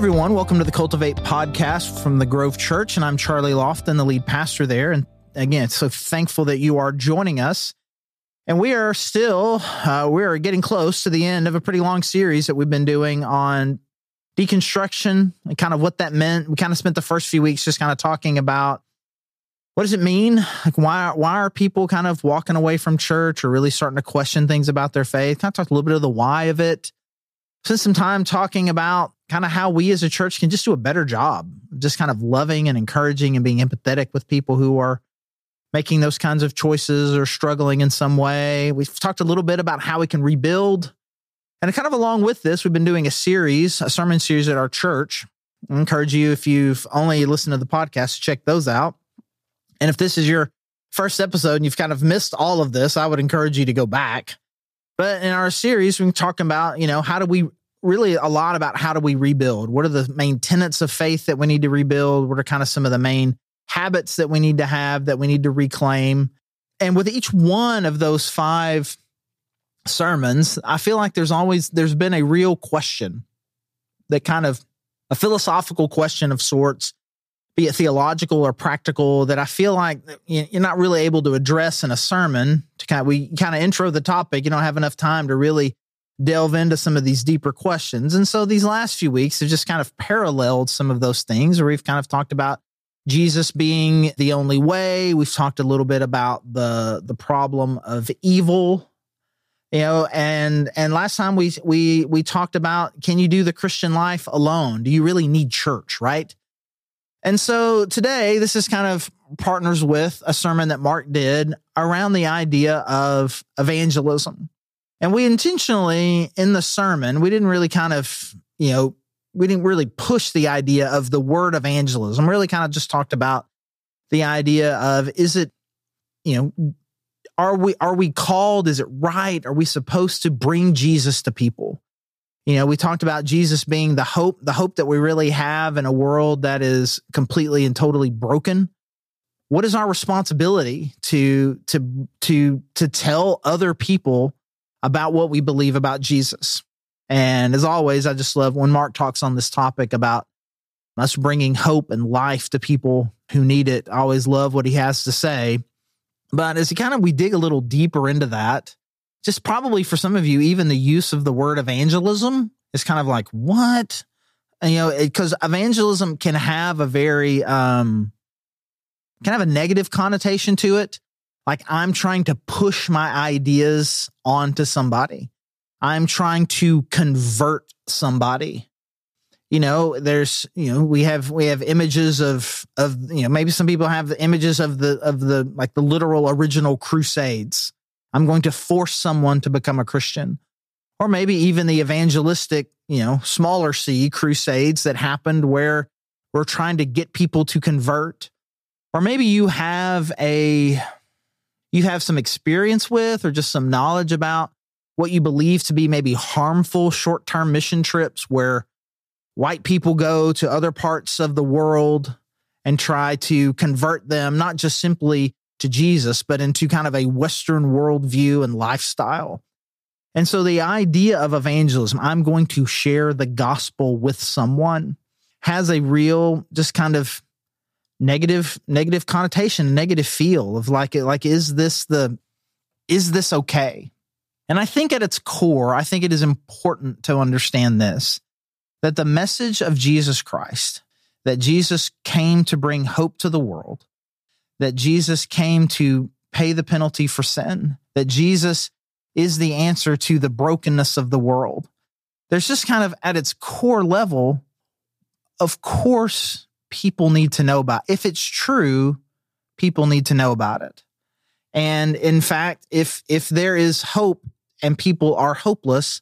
everyone. Welcome to the Cultivate podcast from the Grove Church. And I'm Charlie Lofton, the lead pastor there. And again, so thankful that you are joining us. And we are still, uh, we are getting close to the end of a pretty long series that we've been doing on deconstruction and kind of what that meant. We kind of spent the first few weeks just kind of talking about what does it mean? Like why why are people kind of walking away from church or really starting to question things about their faith? Kind of talked a little bit of the why of it. Spent some time talking about kind of how we as a church can just do a better job, just kind of loving and encouraging and being empathetic with people who are making those kinds of choices or struggling in some way. We've talked a little bit about how we can rebuild. And kind of along with this, we've been doing a series, a sermon series at our church. I encourage you, if you've only listened to the podcast, to check those out. And if this is your first episode and you've kind of missed all of this, I would encourage you to go back. But in our series, we've been talking about, you know, how do we really a lot about how do we rebuild? What are the main tenets of faith that we need to rebuild? What are kind of some of the main habits that we need to have that we need to reclaim? And with each one of those five sermons, I feel like there's always there's been a real question that kind of a philosophical question of sorts, be it theological or practical, that I feel like uh, you're not really able to address in a sermon. To kind of we kind of intro the topic, you don't have enough time to really delve into some of these deeper questions. And so these last few weeks have just kind of paralleled some of those things where we've kind of talked about Jesus being the only way. We've talked a little bit about the the problem of evil, you know, and and last time we we we talked about can you do the Christian life alone? Do you really need church, right? And so today this is kind of partners with a sermon that Mark did around the idea of evangelism. And we intentionally in the sermon, we didn't really kind of, you know, we didn't really push the idea of the word evangelism. Really kind of just talked about the idea of is it, you know, are we are we called? Is it right? Are we supposed to bring Jesus to people? You know, we talked about Jesus being the hope, the hope that we really have in a world that is completely and totally broken. What is our responsibility to to to to tell other people about what we believe about Jesus. And as always, I just love when Mark talks on this topic about us bringing hope and life to people who need it. I always love what he has to say. But as he kind of we dig a little deeper into that, just probably for some of you, even the use of the word evangelism is kind of like, what? You know, because evangelism can have a very um can have a negative connotation to it like I'm trying to push my ideas onto somebody. I'm trying to convert somebody. You know, there's, you know, we have we have images of of you know, maybe some people have the images of the of the like the literal original crusades. I'm going to force someone to become a Christian. Or maybe even the evangelistic, you know, smaller C crusades that happened where we're trying to get people to convert. Or maybe you have a you have some experience with or just some knowledge about what you believe to be maybe harmful short term mission trips where white people go to other parts of the world and try to convert them, not just simply to Jesus, but into kind of a Western worldview and lifestyle. And so the idea of evangelism, I'm going to share the gospel with someone, has a real, just kind of negative negative connotation negative feel of like like is this the is this okay? And i think at its core i think it is important to understand this that the message of jesus christ that jesus came to bring hope to the world that jesus came to pay the penalty for sin that jesus is the answer to the brokenness of the world. There's just kind of at its core level of course people need to know about. If it's true, people need to know about it. And in fact, if if there is hope and people are hopeless,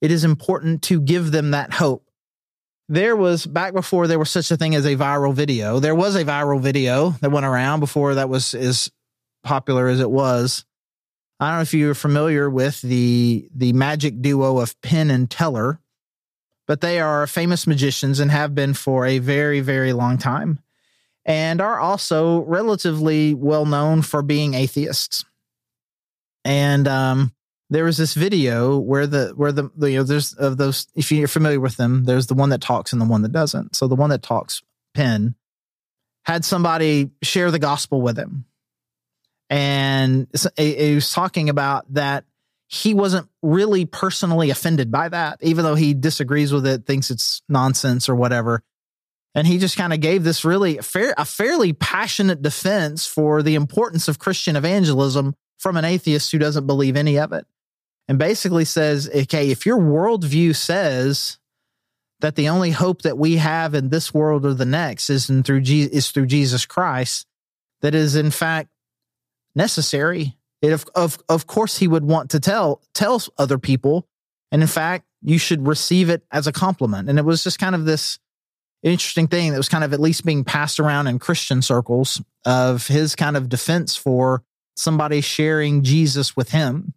it is important to give them that hope. There was back before there was such a thing as a viral video. There was a viral video that went around before that was as popular as it was. I don't know if you're familiar with the the magic duo of Penn and Teller but they are famous magicians and have been for a very, very long time, and are also relatively well known for being atheists. And um, there was this video where the where the, the you know there's of those if you're familiar with them there's the one that talks and the one that doesn't so the one that talks Penn had somebody share the gospel with him and he was talking about that he wasn't really personally offended by that even though he disagrees with it thinks it's nonsense or whatever and he just kind of gave this really fair a fairly passionate defense for the importance of christian evangelism from an atheist who doesn't believe any of it and basically says, okay, if your worldview says that the only hope that we have in this world or the next is through Je- is through Jesus Christ, that is in fact necessary. It, of, of of course he would want to tell tell other people, and in fact you should receive it as a compliment. And it was just kind of this interesting thing that was kind of at least being passed around in Christian circles of his kind of defense for somebody sharing Jesus with him.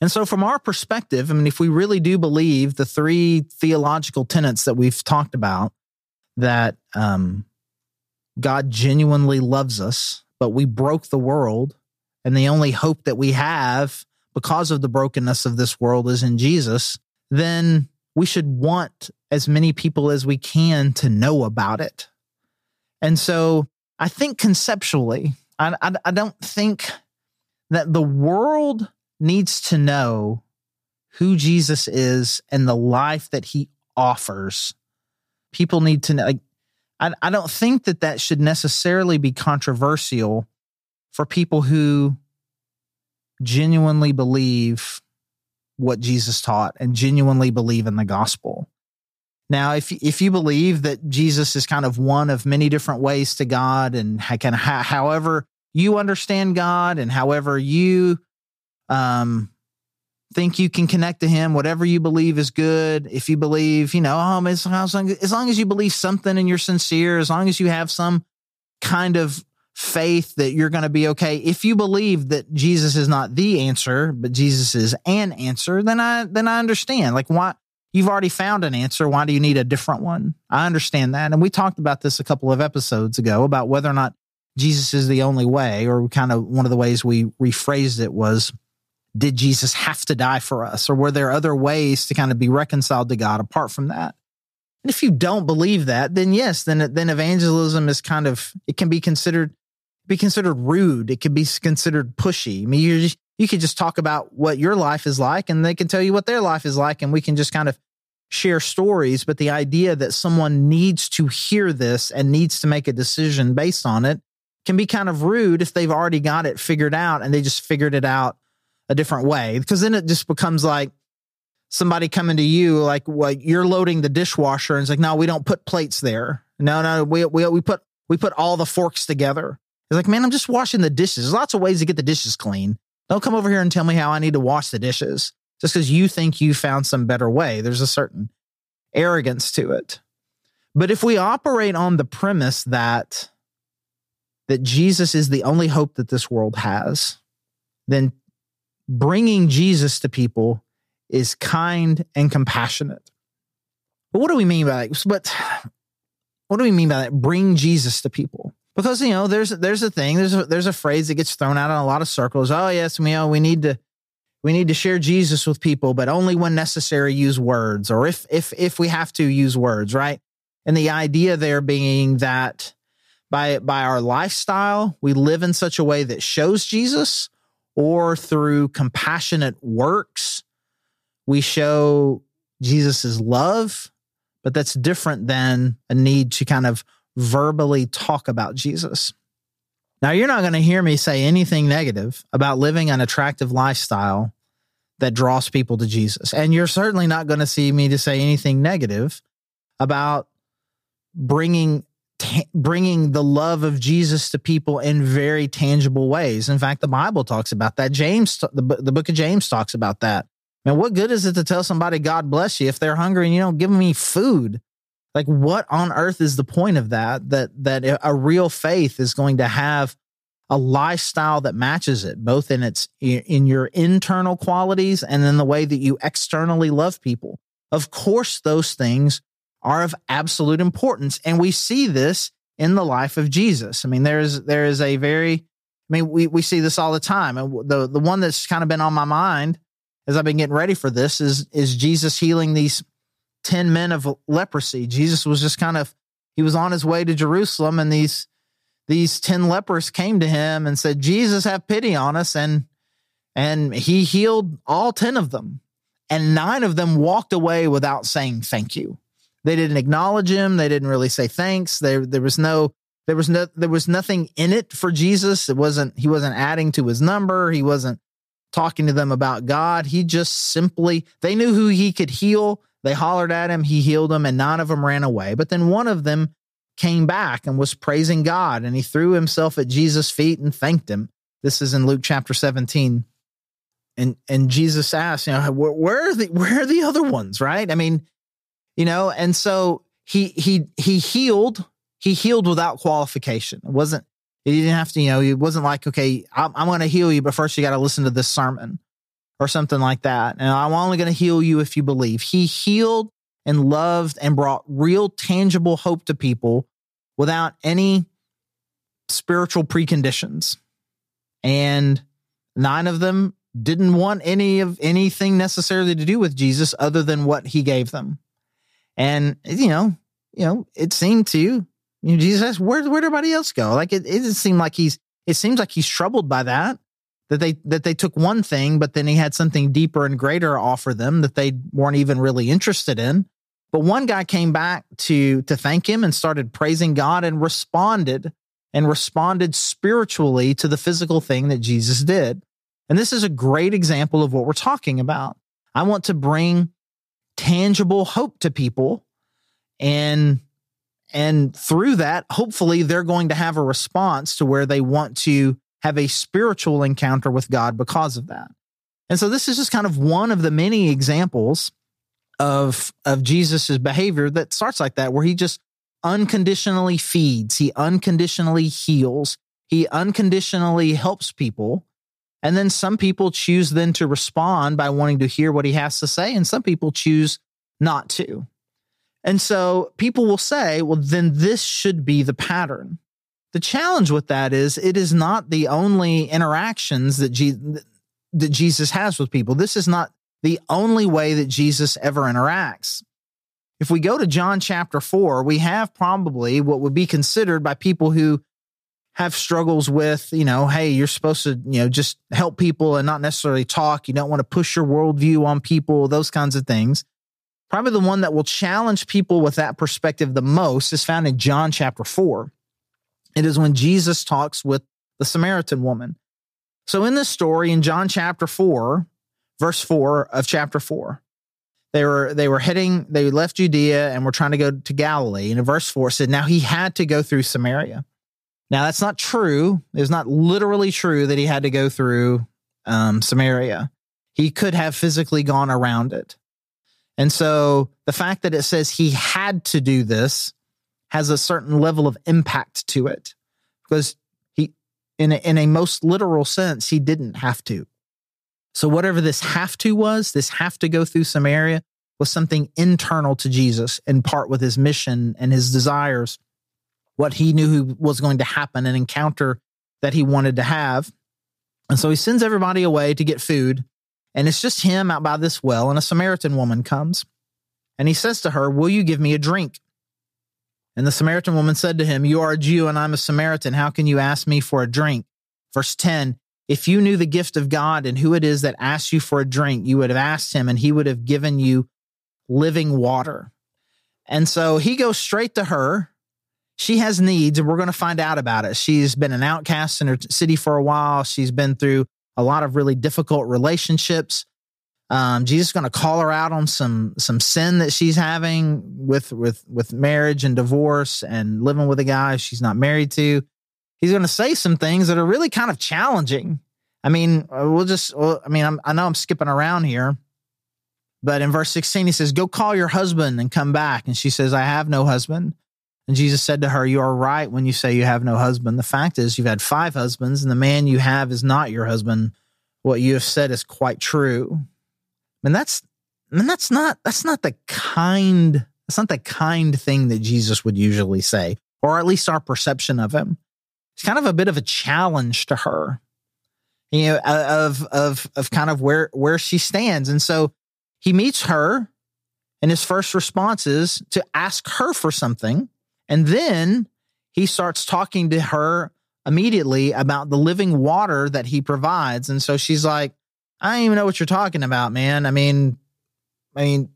And so, from our perspective, I mean, if we really do believe the three theological tenets that we've talked about, that um, God genuinely loves us, but we broke the world, and the only hope that we have because of the brokenness of this world is in Jesus, then we should want as many people as we can to know about it. And so, I think conceptually, I, I, I don't think that the world needs to know who Jesus is and the life that he offers. People need to know. Like, I, I don't think that that should necessarily be controversial for people who genuinely believe what Jesus taught and genuinely believe in the gospel. Now, if if you believe that Jesus is kind of one of many different ways to God, and of however you understand God, and however you um, think you can connect to him. Whatever you believe is good. If you believe, you know, um, as, long, as long as you believe something and you're sincere, as long as you have some kind of faith that you're going to be okay. If you believe that Jesus is not the answer, but Jesus is an answer, then I then I understand. Like why you've already found an answer. Why do you need a different one? I understand that. And we talked about this a couple of episodes ago about whether or not Jesus is the only way, or kind of one of the ways we rephrased it was did Jesus have to die for us? Or were there other ways to kind of be reconciled to God apart from that? And if you don't believe that, then yes, then then evangelism is kind of it can be considered be considered rude. It could be considered pushy. I mean, you you could just talk about what your life is like, and they can tell you what their life is like, and we can just kind of share stories. But the idea that someone needs to hear this and needs to make a decision based on it can be kind of rude if they've already got it figured out and they just figured it out a different way because then it just becomes like somebody coming to you like what you're loading the dishwasher and it's like no we don't put plates there no no we we we put we put all the forks together it's like man i'm just washing the dishes there's lots of ways to get the dishes clean don't come over here and tell me how i need to wash the dishes just because you think you found some better way there's a certain arrogance to it but if we operate on the premise that that jesus is the only hope that this world has then bringing Jesus to people is kind and compassionate. But what do we mean by that? But what do we mean by that? Bring Jesus to people. Because you know, there's there's a thing, there's a, there's a phrase that gets thrown out in a lot of circles. Oh yes, we know we need to we need to share Jesus with people, but only when necessary use words, or if if if we have to use words, right? And the idea there being that by by our lifestyle, we live in such a way that shows Jesus, or through compassionate works, we show Jesus' love, but that's different than a need to kind of verbally talk about Jesus. Now, you're not going to hear me say anything negative about living an attractive lifestyle that draws people to Jesus. And you're certainly not going to see me to say anything negative about bringing t- bringing the love of Jesus to people in very tangible ways. In fact, the Bible talks about that. James, the, the book of James talks about that. Man, what good is it to tell somebody God bless you if they're hungry and you don't give them any food? Like, what on earth is the point of that? That that a real faith is going to have a lifestyle that matches it, both in its in your internal qualities and in the way that you externally love people. Of course, those things are of absolute importance. And we see this in the life of Jesus. I mean, there's there is a very I mean, we, we see this all the time. And the the one that's kind of been on my mind as I've been getting ready for this is is Jesus healing these 10 men of leprosy. Jesus was just kind of he was on his way to Jerusalem and these these 10 lepers came to him and said, "Jesus, have pity on us." And and he healed all 10 of them. And 9 of them walked away without saying thank you. They didn't acknowledge him, they didn't really say thanks. There there was no there was no there was nothing in it for Jesus. It wasn't he wasn't adding to his number. He wasn't talking to them about God. He just simply they knew who he could heal. They hollered at him, he healed them and none of them ran away. But then one of them came back and was praising God and he threw himself at Jesus' feet and thanked him. This is in Luke chapter 17. And and Jesus asked, you know, where, where are the where are the other ones, right? I mean, you know, and so he he he healed he healed without qualification. It wasn't, he didn't have to, you know, it wasn't like, okay, I'm, I'm going to heal you, but first you got to listen to this sermon or something like that. And I'm only going to heal you if you believe. He healed and loved and brought real tangible hope to people without any spiritual preconditions. And nine of them didn't want any of anything necessarily to do with Jesus other than what he gave them. And you know, you know, it seemed to you know, Jesus asked, where where'd everybody else go? Like it, it seemed like he's it seems like he's troubled by that. That they that they took one thing, but then he had something deeper and greater offer them that they weren't even really interested in. But one guy came back to to thank him and started praising God and responded and responded spiritually to the physical thing that Jesus did. And this is a great example of what we're talking about. I want to bring tangible hope to people and and through that, hopefully, they're going to have a response to where they want to have a spiritual encounter with God because of that. And so this is just kind of one of the many examples of of Jesus's behavior that starts like that, where he just unconditionally feeds, he unconditionally heals, he unconditionally helps people. And then some people choose then to respond by wanting to hear what he has to say, and some people choose not to. And so people will say, well, then this should be the pattern. The challenge with that is it is not the only interactions that, Je- that Jesus has with people. This is not the only way that Jesus ever interacts. If we go to John chapter 4, we have probably what would be considered by people who have struggles with, you know, hey, you're supposed to, you know, just help people and not necessarily talk. You don't want to push your worldview on people, those kinds of things. Probably the one that will challenge people with that perspective the most is found in John chapter 4. It is when Jesus talks with the Samaritan woman. So in this story in John chapter 4, verse 4 of chapter 4, they were they were heading they left Judea and were trying to go to Galilee. And in verse 4 said now he had to go through Samaria. Now that's not true. It's not literally true that he had to go through um, Samaria. He could have physically gone around it. And so the fact that it says he had to do this has a certain level of impact to it because he, in a, in a most literal sense, he didn't have to. So whatever this have to was, this have to go through Samaria was something internal to Jesus in part with his mission and his desires, what he knew was going to happen, an encounter that he wanted to have. And so he sends everybody away to get food. And it's just him out by this well, and a Samaritan woman comes. And he says to her, Will you give me a drink? And the Samaritan woman said to him, You are a Jew, and I'm a Samaritan. How can you ask me for a drink? Verse 10 If you knew the gift of God and who it is that asks you for a drink, you would have asked him, and he would have given you living water. And so he goes straight to her. She has needs, and we're going to find out about it. She's been an outcast in her city for a while. She's been through a lot of really difficult relationships. Um, Jesus is going to call her out on some some sin that she's having with with with marriage and divorce and living with a guy she's not married to. He's going to say some things that are really kind of challenging. I mean, uh, we'll just. I mean, I'm, I know I'm skipping around here, but in verse 16 he says, "Go call your husband and come back." And she says, "I have no husband." And Jesus said to her, You are right when you say you have no husband. The fact is, you've had five husbands, and the man you have is not your husband. What you have said is quite true. And that's and that's not that's not the kind that's not the kind thing that Jesus would usually say, or at least our perception of him. It's kind of a bit of a challenge to her. you know, of of of kind of where where she stands. And so he meets her, and his first response is to ask her for something, and then he starts talking to her immediately about the living water that he provides. And so she's like, I don't even know what you're talking about, man. I mean, I mean,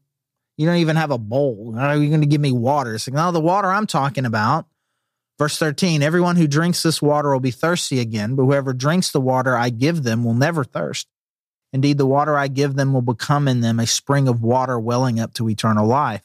you don't even have a bowl. Are you going to give me water? It's like, no, the water I'm talking about. Verse 13 Everyone who drinks this water will be thirsty again, but whoever drinks the water I give them will never thirst. Indeed, the water I give them will become in them a spring of water welling up to eternal life.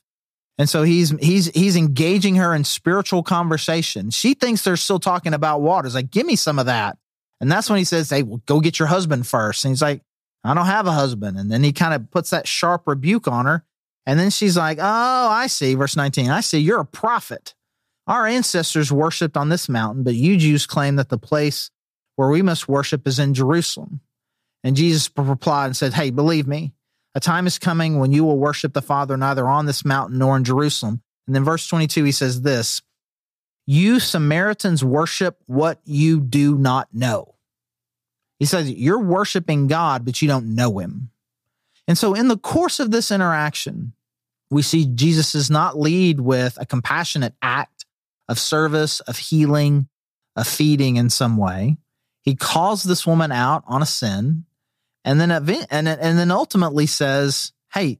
And so he's he's he's engaging her in spiritual conversation. She thinks they're still talking about water. It's like, give me some of that. And that's when he says, Hey, well, go get your husband first. And he's like, I don't have a husband. And then he kind of puts that sharp rebuke on her. And then she's like, Oh, I see. Verse 19, I see you're a prophet. Our ancestors worshiped on this mountain, but you Jews claim that the place where we must worship is in Jerusalem. And Jesus replied and said, Hey, believe me, a time is coming when you will worship the Father neither on this mountain nor in Jerusalem. And then verse 22, he says this You Samaritans worship what you do not know. He says, You're worshiping God, but you don't know him. And so, in the course of this interaction, we see Jesus does not lead with a compassionate act of service, of healing, of feeding in some way. He calls this woman out on a sin and then and, and then ultimately says, Hey,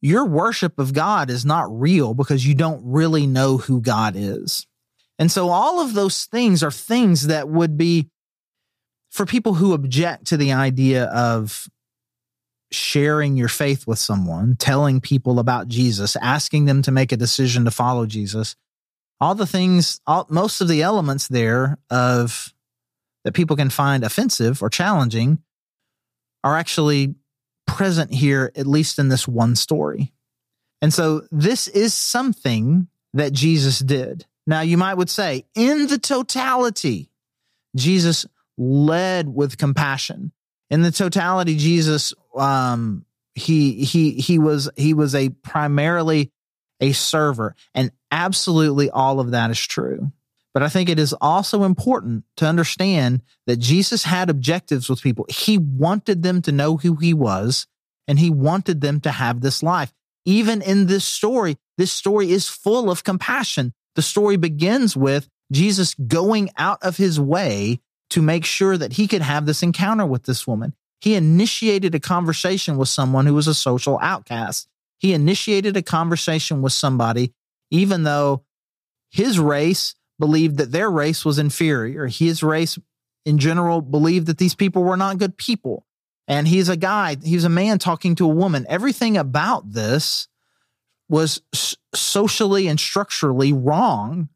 your worship of God is not real because you don't really know who God is. And so all of those things are things that would be for people who object to the idea of sharing your faith with someone, telling people about Jesus, asking them to make a decision to follow Jesus, all the things, all, most of the elements there of that people can find offensive or challenging are actually present here, at least in this one story. And so this is something that Jesus did. Now you might would say in the totality, Jesus led with compassion. In the totality, Jesus, um, he he he was he was a primarily a server, and absolutely all of that is true. But I think it is also important to understand that Jesus had objectives with people. He wanted them to know who he was, and he wanted them to have this life. Even in this story, this story is full of compassion. The story begins with Jesus going out of his way to make sure that he could have this encounter with this woman. He initiated a conversation with someone who was a social outcast. He initiated a conversation with somebody, even though his race believed that their race was inferior. His race in general believed that these people were not good people. And he's a guy, he's a man talking to a woman. Everything about this was socially and structurally wrong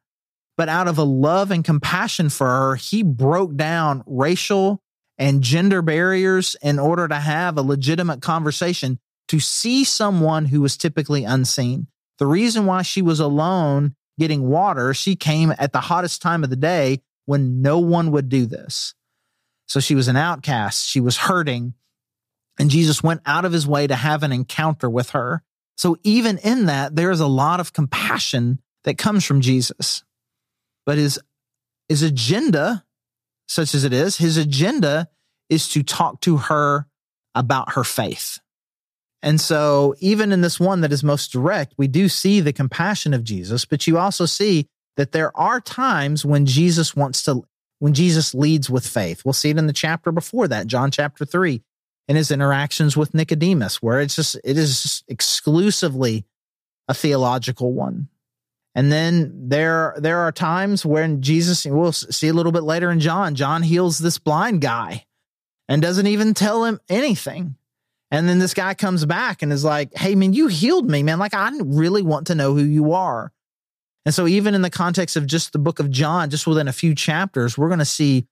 but out of a love and compassion for her, he broke down racial and gender barriers in order to have a legitimate conversation to see someone who was typically unseen. The reason why she was alone getting water, she came at the hottest time of the day when no one would do this. So she was an outcast. She was hurting. And Jesus went out of his way to have an encounter with her. So even in that, there is a lot of compassion that comes from Jesus. But his his agenda, such as it is, his agenda is to talk to her about her faith. And so, even in this one that is most direct, we do see the compassion of Jesus, but you also see that there are times when Jesus wants to, when Jesus leads with faith. We'll see it in the chapter before that, John chapter three, in his interactions with Nicodemus, where it's just, it is just exclusively a theological one. And then there there are times when Jesus, we'll see a little bit later in John, John heals this blind guy and doesn't even tell him anything. And then this guy comes back and is like, "Hey man, you healed me, man. Like I really want to know who you are." And so even in the context of just the book of John, just within a few chapters, we're going to see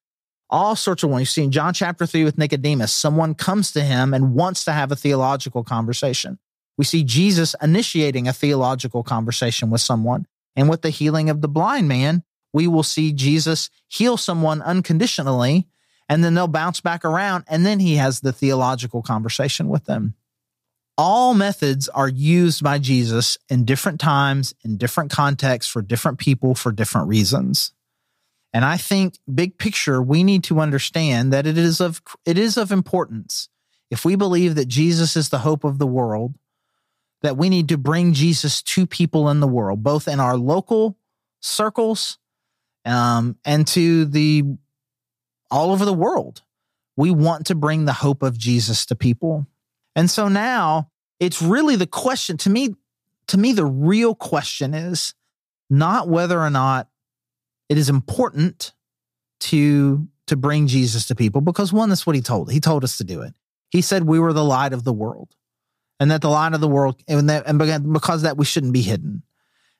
all sorts of ones. You see in John chapter 3 with Nicodemus, someone comes to him and wants to have a theological conversation. We see Jesus initiating a theological conversation with someone. And with the healing of the blind man, we will see Jesus heal someone unconditionally, and then they'll bounce back around, and then he has the theological conversation with them. All methods are used by Jesus in different times, in different contexts, for different people, for different reasons. And I think big picture, we need to understand that it is of it is of importance. If we believe that Jesus is the hope of the world, that we need to bring Jesus to people in the world, both in our local circles um, and to the all over the world. We want to bring the hope of Jesus to people. And so now it's really the question to me, to me, the real question is not whether or not it is important to to bring Jesus to people because one that's what he told he told us to do it he said we were the light of the world and that the light of the world and that and because that we shouldn't be hidden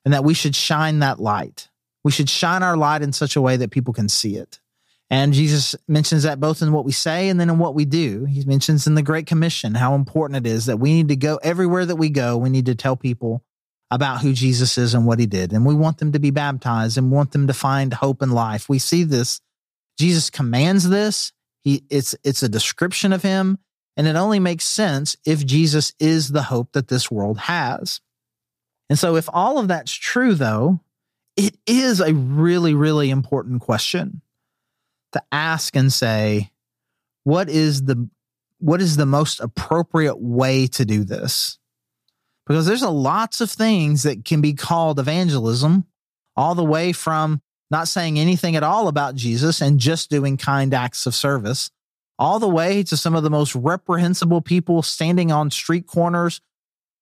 and that we should shine that light we should shine our light in such a way that people can see it and Jesus mentions that both in what we say and then in what we do. He mentions in the Great Commission how important it is that we need to go everywhere that we go. We need to tell people about who Jesus is and what he did. And we want them to be baptized and want them to find hope in life. We see this. Jesus commands this. He it's it's a description of him and it only makes sense if Jesus is the hope that this world has. And so if all of that's true though, it is a really really important question to ask and say what is the what is the most appropriate way to do this? because there's a lots of things that can be called evangelism, all the way from not saying anything at all about Jesus and just doing kind acts of service, all the way to some of the most reprehensible people standing on street corners,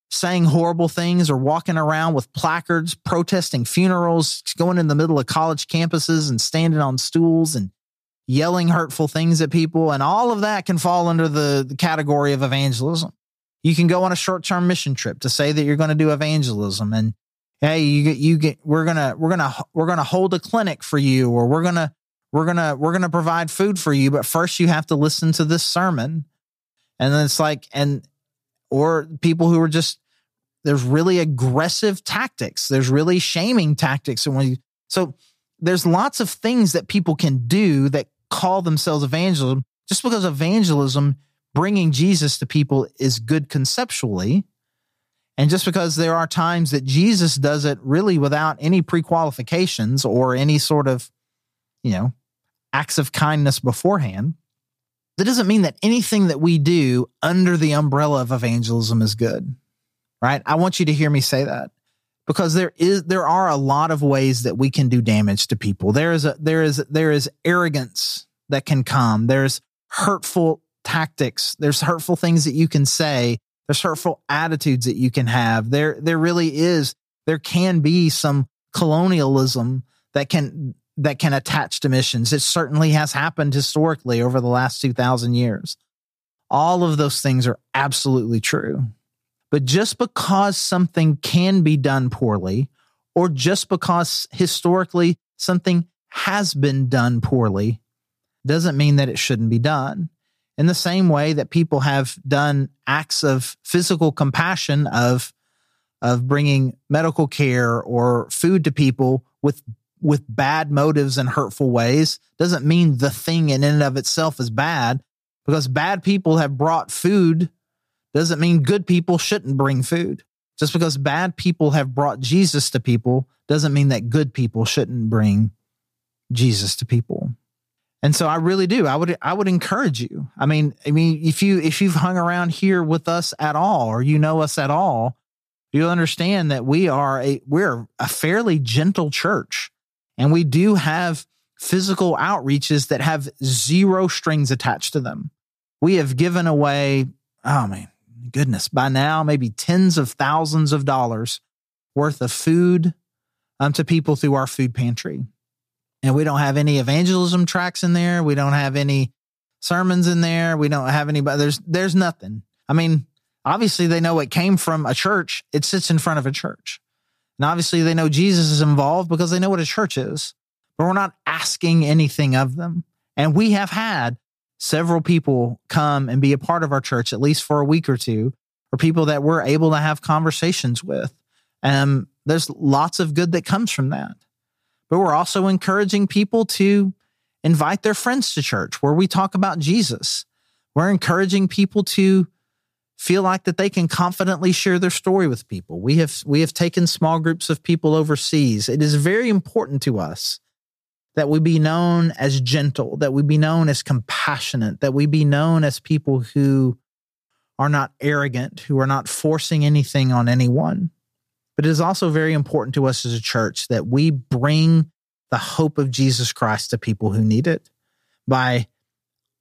saying horrible things or walking around with placards, protesting funerals, going in the middle of college campuses and standing on stools and yelling hurtful things at people. And all of that can fall under the, the category of evangelism. You can go on a short term mission trip to say that you're going to do evangelism and hey, you get you get we're gonna we're gonna we're gonna hold a clinic for you or we're gonna we're gonna we're gonna provide food for you, but first you have to listen to this sermon. And then it's like and or people who are just there's really aggressive tactics. There's really shaming tactics. And when you so there's lots of things that people can do that call themselves evangelism just because evangelism bringing Jesus to people is good conceptually. And just because there are times that Jesus does it really without any pre-qualifications or any sort of, you know, acts of kindness beforehand, that doesn't mean that anything that we do under the umbrella of evangelism is good. Right? I want you to hear me say that because there is there are a lot of ways that we can do damage to people. There is a there is there is arrogance that can come. There's hurtful tactics. There's hurtful things that you can say. There's hurtful attitudes that you can have. There, there really is, there can be some colonialism that can, that can attach to missions. It certainly has happened historically over the last 2000 years. All of those things are absolutely true. But just because something can be done poorly, or just because historically something has been done poorly, doesn't mean that it shouldn't be done in the same way that people have done acts of physical compassion of of bringing medical care or food to people with with bad motives and hurtful ways doesn't mean the thing in and of itself is bad because bad people have brought food doesn't mean good people shouldn't bring food just because bad people have brought Jesus to people doesn't mean that good people shouldn't bring Jesus to people and so I really do. I would I would encourage you. I mean, I mean, if you if you've hung around here with us at all or you know us at all, you'll understand that we are a we're a fairly gentle church. And we do have physical outreaches that have zero strings attached to them. We have given away, oh man, goodness, by now maybe tens of thousands of dollars worth of food um, to people through our food pantry and we don't have any evangelism tracks in there. We don't have any sermons in there. We don't have anybody. There's there's nothing. I mean, obviously they know it came from a church. It sits in front of a church, and obviously they know Jesus is involved because they know what a church is. But we're not asking anything of them, and we have had several people come and be a part of our church at least for a week or two, or people that we're able to have conversations with. And there's lots of good that comes from that but we're also encouraging people to invite their friends to church where we talk about Jesus. We're encouraging people to feel like that they can confidently share their story with people. We have we have taken small groups of people overseas. It is very important to us that we be known as gentle, that we be known as compassionate, that we be known as people who are not arrogant, who are not forcing anything on anyone. But it is also very important to us as a church that we bring the hope of Jesus Christ to people who need it by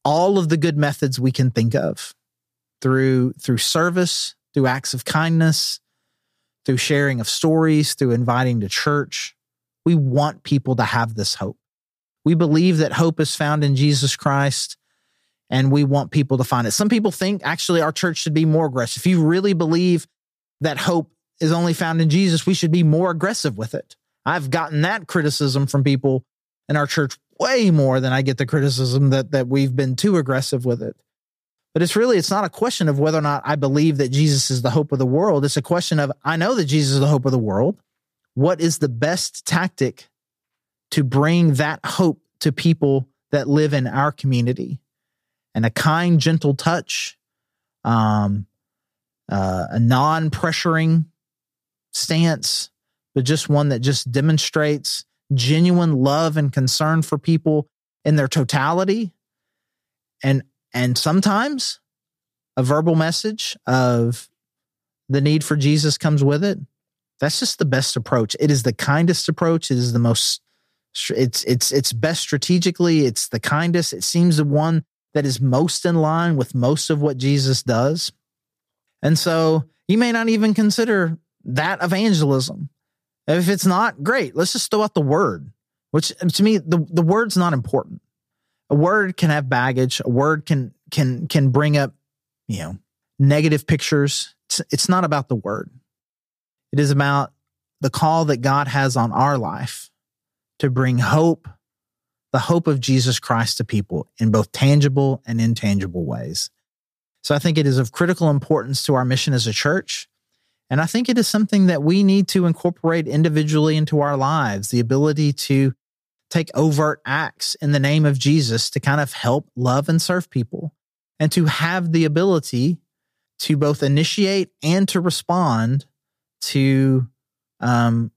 all of the good methods we can think of through through service, through acts of kindness, through sharing of stories, through inviting to church. We want people to have this hope. We believe that hope is found in Jesus Christ and we want people to find it. Some people think actually our church should be more aggressive. If you really believe that hope is only found in Jesus, we should be more aggressive with it. I've gotten that criticism from people in our church way more than I get the criticism that that we've been too aggressive with it. But it's really it's not a question of whether or not I believe that Jesus is the hope of the world. It's a question of I know that Jesus is the hope of the world. What is the best tactic to bring that hope to people that live in our community? And a kind, gentle touch, um, uh, a non-pressuring stance, but just one that just demonstrates genuine love and concern for people in their totality and and sometimes a verbal message of the need for Jesus comes with it. That's just the best approach. It is the kindest approach. It is the most it's it's it's best strategically. It's the kindest. It seems the one that is most in line with most of what Jesus does. And so you may not even consider that evangelism. If it's not, great. Let's just throw out the word, which to me, the, the word's not important. A word can have baggage. A word can can can bring up, you know, negative pictures. It's, it's not about the word. It is about the call that God has on our life to bring hope, the hope of Jesus Christ to people in both tangible and intangible ways. So I think it is of critical importance to our mission as a church and I think it is something that we need to incorporate individually into our lives the ability to take overt acts in the name of Jesus to kind of help love and serve people and to have the ability to both initiate and to respond to um,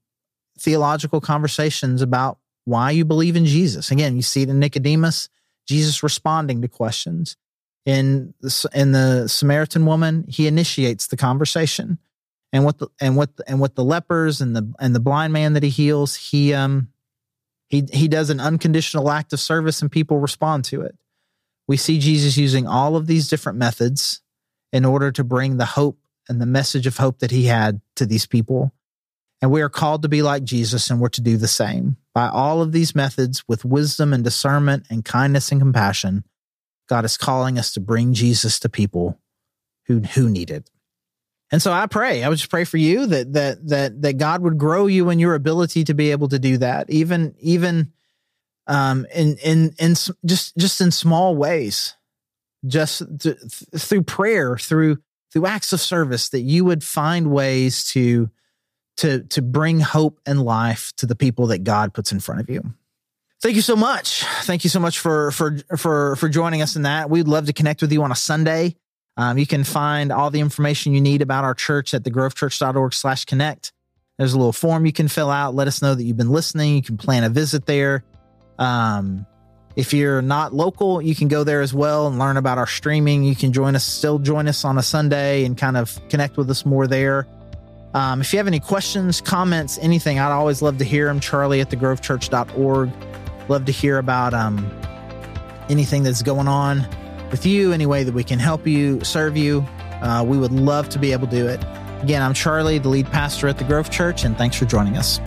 theological conversations about why you believe in Jesus. Again, you see it in Nicodemus, Jesus responding to questions. In the, in the Samaritan woman, he initiates the conversation and what the and what and what the lepers and the and the blind man that he heals, he um he he does an unconditional act of service and people respond to it. We see Jesus using all of these different methods in order to bring the hope and the message of hope that he had to these people. And we are called to be like Jesus and we're to do the same. By all of these methods, with wisdom and discernment and kindness and compassion, God is calling us to bring Jesus to people who, who need it. And so I pray, I would just pray for you that that that that God would grow you in your ability to be able to do that, even even um, in in in just just in small ways, just th- through prayer, through through acts of service, that you would find ways to to to bring hope and life to the people that God puts in front of you. Thank you so much. Thank you so much for for for for joining us in that. We'd love to connect with you on a Sunday. Um, you can find all the information you need about our church at thegrovechurch.org slash connect. There's a little form you can fill out. Let us know that you've been listening. You can plan a visit there. Um, if you're not local, you can go there as well and learn about our streaming. You can join us, still join us on a Sunday and kind of connect with us more there. Um, if you have any questions, comments, anything, I'd always love to hear them. Charlie at thegrovechurch.org. Love to hear about um, anything that's going on with you, any way that we can help you, serve you. Uh, we would love to be able to do it. Again, I'm Charlie, the lead pastor at the Grove Church, and thanks for joining us.